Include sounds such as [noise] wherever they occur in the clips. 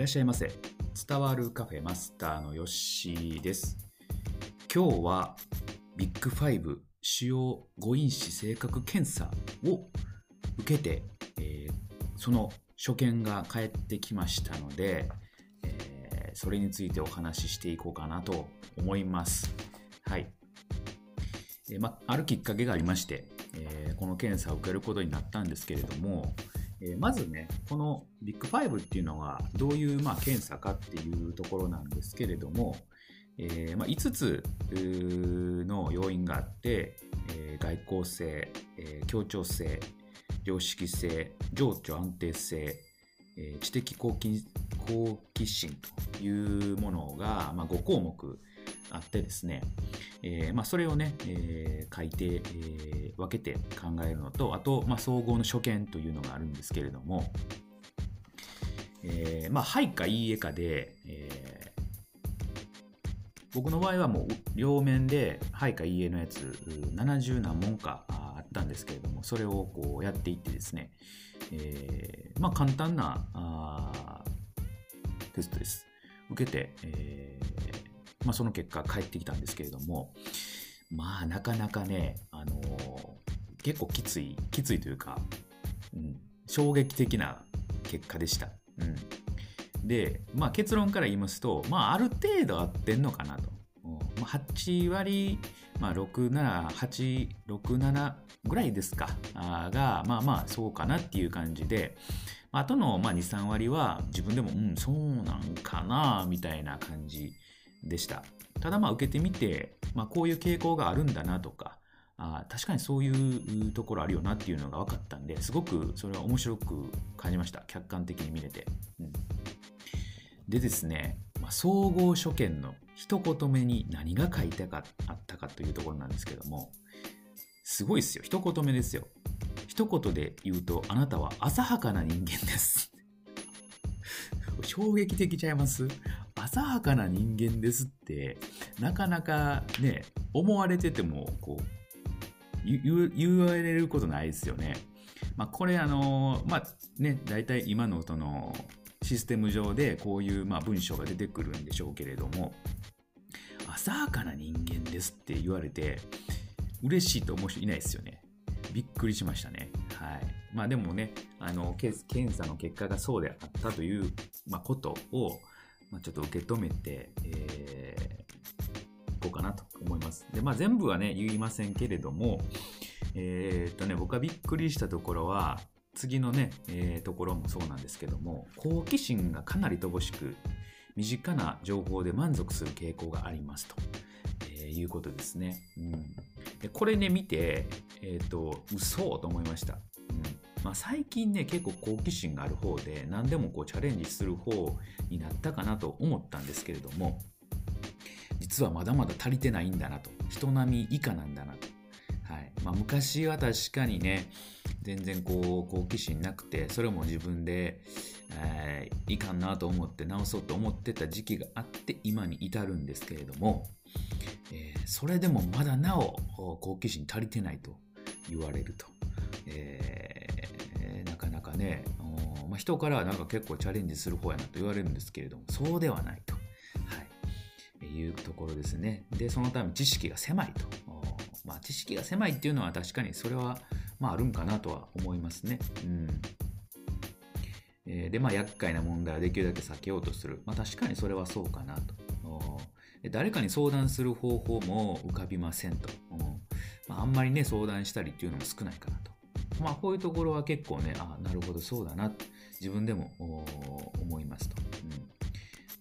らっしゃいませ。伝わるカフェマスターのヨッシーです。今日はビッグファイブ主要誤因子性格検査を受けて、えーその所見が返ってきましたので、えーそれについてお話ししていこうかなと思います。はい。えーま、あるきっかけがありまして、えこの検査を受けることになったんですけれども、えまずね、このビッグファイブっていうのはどういう、まあ、検査かっていうところなんですけれども、えーま、5つの要因があって、えー外交性、えー協調性、良識性、情緒安定性、え知的好奇好奇心というものが、ま、5項目あってですね、えーまあ、それをね、えー書いて、えー分けて考えるのと、あと、まあ、総合の所見というのがあるんですけれども、えーまあ、はいかいいえかで、えー僕の場合はもう両面で、はいかいいえのやつ、70何問かあったんですけれども、それをこうやっていってですね、えーまあ、簡単なあテストです。受けて、えーまあ、その結果返ってきたんですけれども、まあ、なかなかね、あのー結構きつい、きついというか、うん、衝撃的な結果でした。うん、で、まあ、結論から言いますと、まあ、ある程度合ってんのかなと。うんまあ、8割、まあ、6、7、8、6、7ぐらいですか。が、まあまあ、そうかなっていう感じで、あとの、まあ、2、3割は自分でも、うん、そうなんかな、みたいな感じでした。ただ、まあ、受けてみて、まあ、こういう傾向があるんだなとか、あ確かにそういうところあるよなっていうのが分かったんですごくそれは面白く感じました。客観的に見れて、うん。でですね、まあ、総合所見の一言目に何が書いてかあったかというところなんですけどもすごいですよ。一言目ですよ。一言で言うとあなたは浅はかな人間です。[laughs] 衝撃的ちゃいます？浅はかな人間ですってなかなかね思われててもこう言われることないですよね。まあ、これあのまあね大体今のそのシステム上でこういうまあ文章が出てくるんでしょうけれども浅はかな人間ですって言われて嬉しいと思う人いないですよね。びっくりしましたね。はい。まあでもね、あの、検査の結果がそうであったという、まあ、ことを、まあ、ちょっと受け止めて、えー、いこうかなと思います。で、まあ全部はね、言いませんけれども、えーっとね、僕がびっくりしたところは、次のね、えーところもそうなんですけども、好奇心がかなり乏しく、身近な情報で満足する傾向がありますと、えーいうことですね。うん、でこれね、見て、えっ、と、嘘と思いました。まあ、最近ね、結構好奇心がある方で、何でもこうチャレンジする方になったかなと思ったんですけれども、実はまだまだ足りてないんだなと。人並み以下なんだなと。はいまあ、昔は確かにね、全然こう好奇心なくて、それも自分で、えーいかんなと思って直そうと思ってた時期があって今に至るんですけれども、えーそれでもまだなお好奇心足りてないと言われると。えーね、まあ、人からはなんか結構チャレンジする方やなと言われるんですけれども、そうではないと。はい。いうところですね。で、そのため知識が狭いと。まあ、知識が狭いっていうのは確かにそれは、まあ、あるんかなとは思いますね。うん。で、まあ、厄介な問題はできるだけ避けようとする。まあ、確かにそれはそうかなと。誰かに相談する方法も浮かびませんと。おまあ、あんまりね、相談したりっていうのも少ないかなと。まあ、こういうところは結構ね、あなるほど、そうだな、自分でも思いますと。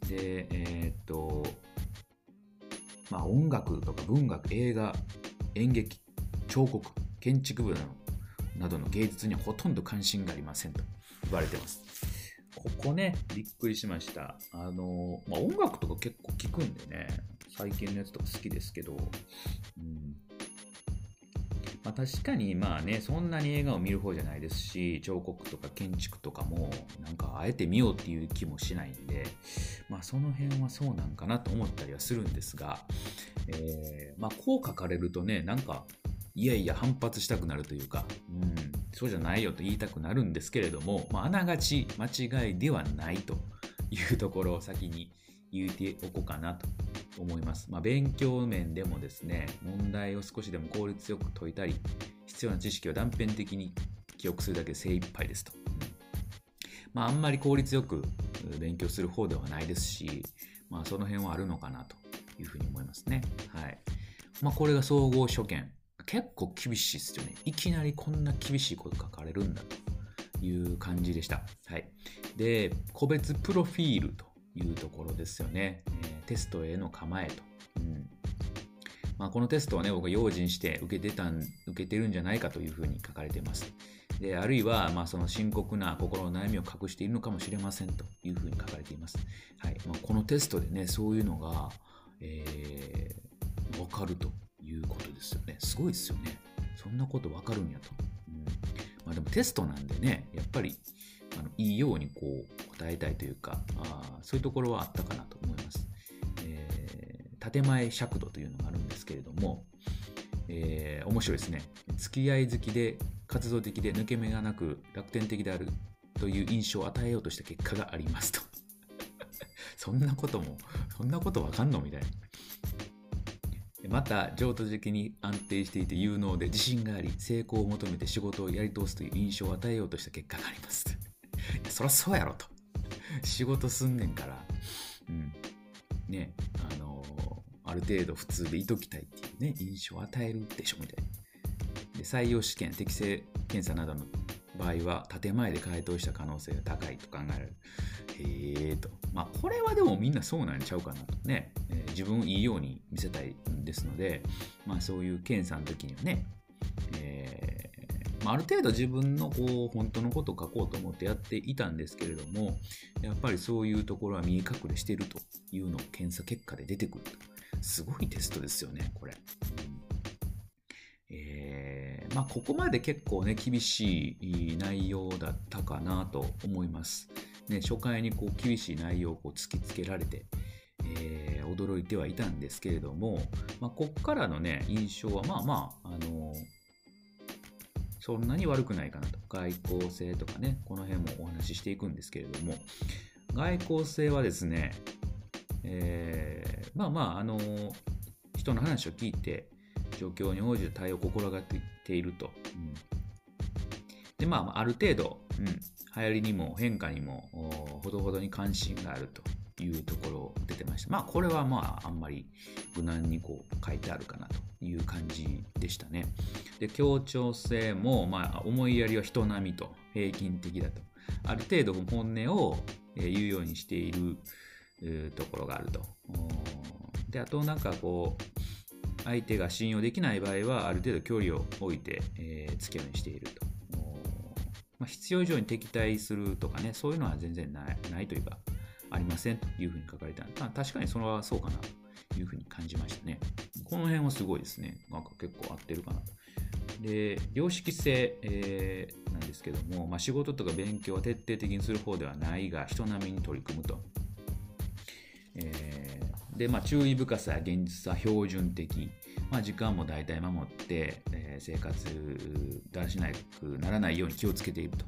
うん、で、えーっと、まあ、音楽とか文学、映画、演劇、彫刻、建築部などなどの芸術にはほとんど関心がありませんと言われてます。ここね、びっくりしました。あの、まあ、音楽とか結構聞くんでね、最近のやつとか好きですけど、まあ、確かにまあね、そんなに映画を見る方じゃないですし、彫刻とか建築とかも、なんかあえて見ようっていう気もしないんで、まあその辺はそうなんかなと思ったりはするんですが、えーまあこう書かれるとね、なんか、いやいや反発したくなるというか、うん、そうじゃないよと言いたくなるんですけれども、まあ、あながち間違いではないというところを先に言っておこうかなと思います。まあ、勉強面でもですね、問題を少しでも効率よく解いたり、必要な知識を断片的に記憶するだけで精一杯ですと。うんまあ、あんまり効率よく勉強する方ではないですし、まあ、その辺はあるのかなというふうに思いますね。はい。まあ、これが総合所見。結構厳しいですよね。いきなりこんな厳しいこと書かれるんだという感じでした。はい。で、個別プロフィールというところですよね。え、テストへの構えと。うんまあ、このテストはね、僕は用心して受けてたん、受けてるんじゃないかというふうに書かれています。で、あるいは、まあ、その深刻な心の悩みを隠しているのかもしれませんというふうに書かれています。はい。まあ、このテストでね、そういうのが、えー、わかるということですよね。すごいですよね。そんなことわかるんやと。うん。まあ、でもテストなんでね、やっぱり、あのいいようにこう答えたいというかあそういうところはあったかなと思います、えー、建前尺度というのがあるんですけれども、えー、面白いですね付き合い好きで活動的で抜け目がなく楽天的であるという印象を与えようとした結果がありますと [laughs] そんなこともそんなことわかんのみたいなまた、譲渡的に安定していて有能で自信があり、成功を求めて仕事をやり通すという印象を与えようとした結果があります。[laughs] そりゃそうやろと。仕事すんねんから、うん。ね、ある程度普通でいときたいっていうね、印象を与えるでしょ、みたいな。で採用試験、適正検査などの場合は、建前で回答した可能性が高いと考えられる。へえと。まあ、これはでもみんなそうなんちゃうかなとね。えー、自分をいいように見せたいんですので、まあ、そういう検査の時にはね、えーまあ、ある程度自分のこう本当のことを書こうと思ってやっていたんですけれども、やっぱりそういうところは見え隠れしてるというのを検査結果で出てくると。すごいテストですよね、これ。えー、まあ、ここまで結構ね、厳しい内容だったかなと思います。ね、初回にこう厳しい内容をこう突きつけられて、えー、驚いてはいたんですけれども、まあ、こっからのね、印象はまあまあ、あのそんなに悪くないかなと。外交性とかね、この辺もお話ししていくんですけれども、外交性はですね、えー、まあまあ、あの人の話を聞いて、状況に応じた対応を心がけていると。うん、で、まあ、ある程度、うん、流行りにも変化にもほどほどに関心があると。いうところ出てました。まあこれはまああんまり無難にこう書いてあるかなという感じでしたね。で協調性もまあ思いやりは人並みと平均的だと。ある程度本音を言うようにしているところがあると。であとなんかこう相手が信用できない場合はある程度距離を置いて、えー、付き合いにしていると。まあ、必要以上に敵対するとかね、そういうのは全然ないないというか、ありませんというふうに書かれてあ。確かにそれはそうかなというふうに感じましたね。この辺はすごいですね。なんか結構合ってるかなと。で、良識性、えー、なんですけども、まあ、仕事とか勉強は徹底的にする方ではないが、人並みに取り組むと。えー、で、まあ、注意深さや現実さ、標準的。まあ、時間も大体守って、えー、生活だらしなくならないように気をつけていると。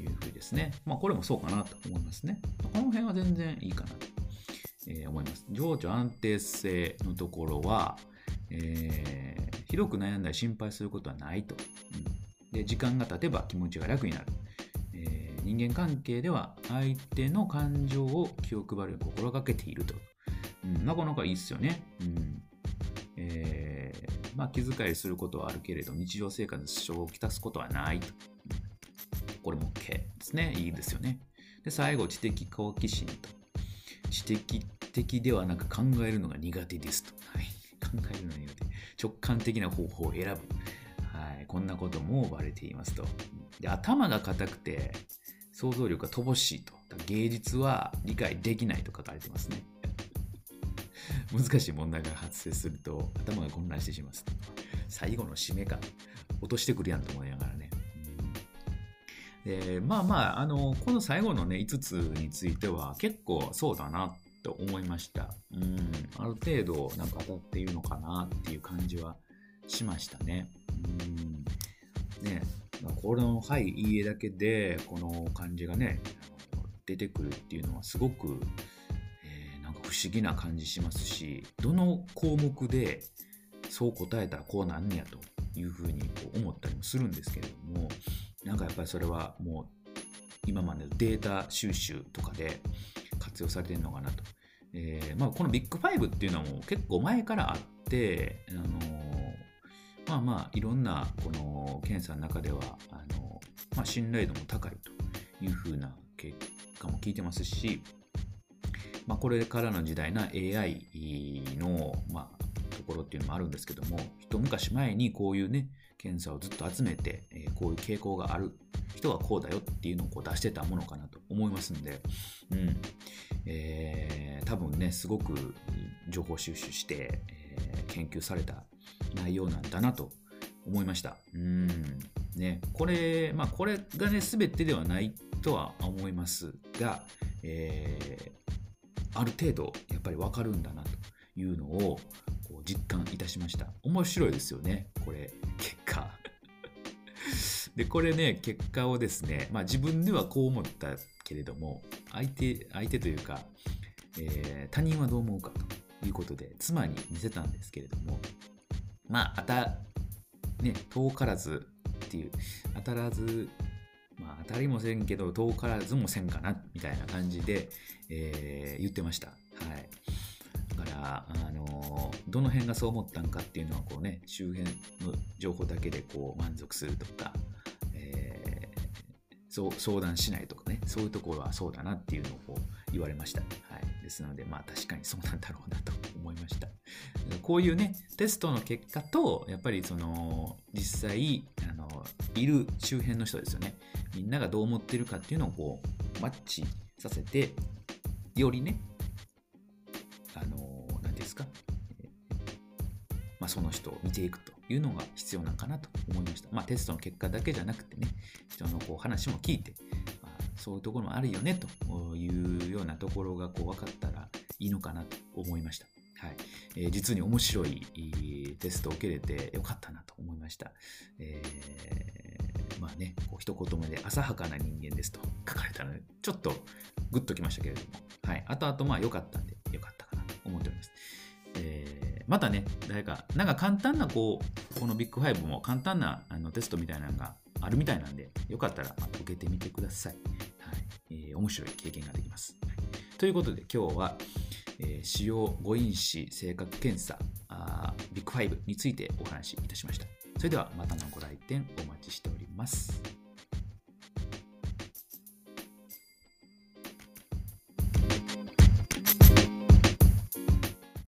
いうふうですね。まあ、これもそうかなと思いますね。この辺は全然いいかなと、えー、思います。情緒安定性のところは、えー、ひどく悩んだり心配することはないと。うん、で時間が経てば気持ちが楽になる。人間関係では相手の感情を気を配る心がけていると。うん、なかなかいいっすよね。うんえーまあ、気遣いすることはあるけれど日常生活に支障をきたすことはないと。これも OK ですね。いいですよね。で、最後、知的好奇心と。知的的ではなく考えるのが苦手ですと。はい。考えるのが苦手。直感的な方法を選ぶ。はい。こんなこともバレていますと。で、頭が硬くて、想像力が乏しいと。芸術は理解できないと書かれてますね。[laughs] 難しい問題が発生すると頭が混乱してしまう。最後の締めか。落としてくるやんと思いながらね。でまあまあ、あの、この最後のね、5つについては結構そうだなと思いました。うん、ある程度なんか当たっているのかなっていう感じはしましたね。うん、ね、この、はい、いいえだけで、この感じがね、出てくるっていうのはすごく、えー、なんか不思議な感じしますしどの項目でそう答えたらこうなんねやというふうにこう思ったりもするんですけれどもなんかやっぱりそれはもう今までのデータ収集とかで活用されてるのかなと。えーまあ、このビッグファイブっていうのはもう結構前からあって、あの、まあまあいろんなこの検査の中ではあの、まあ、信頼度も高いというふうな結果も聞いてますし、まあ、これからの時代な AI の、まあ、ところっていうのもあるんですけども一昔前にこういうね検査をずっと集めて、え、こういう傾向がある人はこうだよっていうのをこう出してたものかなと思いますんで、うん。えー、多分ねすごく情報収集して、えー、研究された内容なんだなと思いました。うんね、これ、まあ、これがね、全てではないとは思いますが、えー、ある程度、やっぱりわかるんだなというのをこう実感いたしました。面白いですよね、これ、結果。[laughs] で、これね、結果をですね、まあ自分ではこう思ったけれども、相手、相手というか、えー、他人はどう思うかということで、妻に見せたんですけれども、まあ、あた、ね、遠からずっていう、当たらず、まあ、当たりもせんけど、遠からずもせんかな、みたいな感じで、えー、言ってました。はい。だから、あのー、どの辺がそう思ったんかっていうのは、こうね、周辺の情報だけでこう満足するとか、そう相談しないとかね、そういうところはそうだなっていうのをこう言われました。はい。ですので、まあ確かにそうなんだろうなと。こういうね、テストの結果と、やっぱりその、実際、あの、いる周辺の人ですよね。みんながどう思ってるかっていうのをこう、マッチさせて、よりね、あの、何ですか、まあ、その人を見ていくというのが必要なのかなと思いました。まあ、テストの結果だけじゃなくてね、人のこう話も聞いて、まあ、そういうところもあるよねというようなところがこう分かったらいいのかなと思いました。はいえー、実に面白いテストを受けれてよかったなと思いました。えー、まあね、こう一言目で浅はかな人間ですと書かれたので、ちょっとグッときましたけれども、はい、後々まあ良かったんで良かったかなと思っております。えーまたね、誰か、なんか簡単な、こう、このビッグファイブも簡単なあのテストみたいなのがあるみたいなんで、よかったら受けてみてください。はいえー、面白い経験ができます。ということで今日は、えー、主要5因子性格検査あビッグファイブについてお話しいたしました。それではまたのご来店お待ちしております。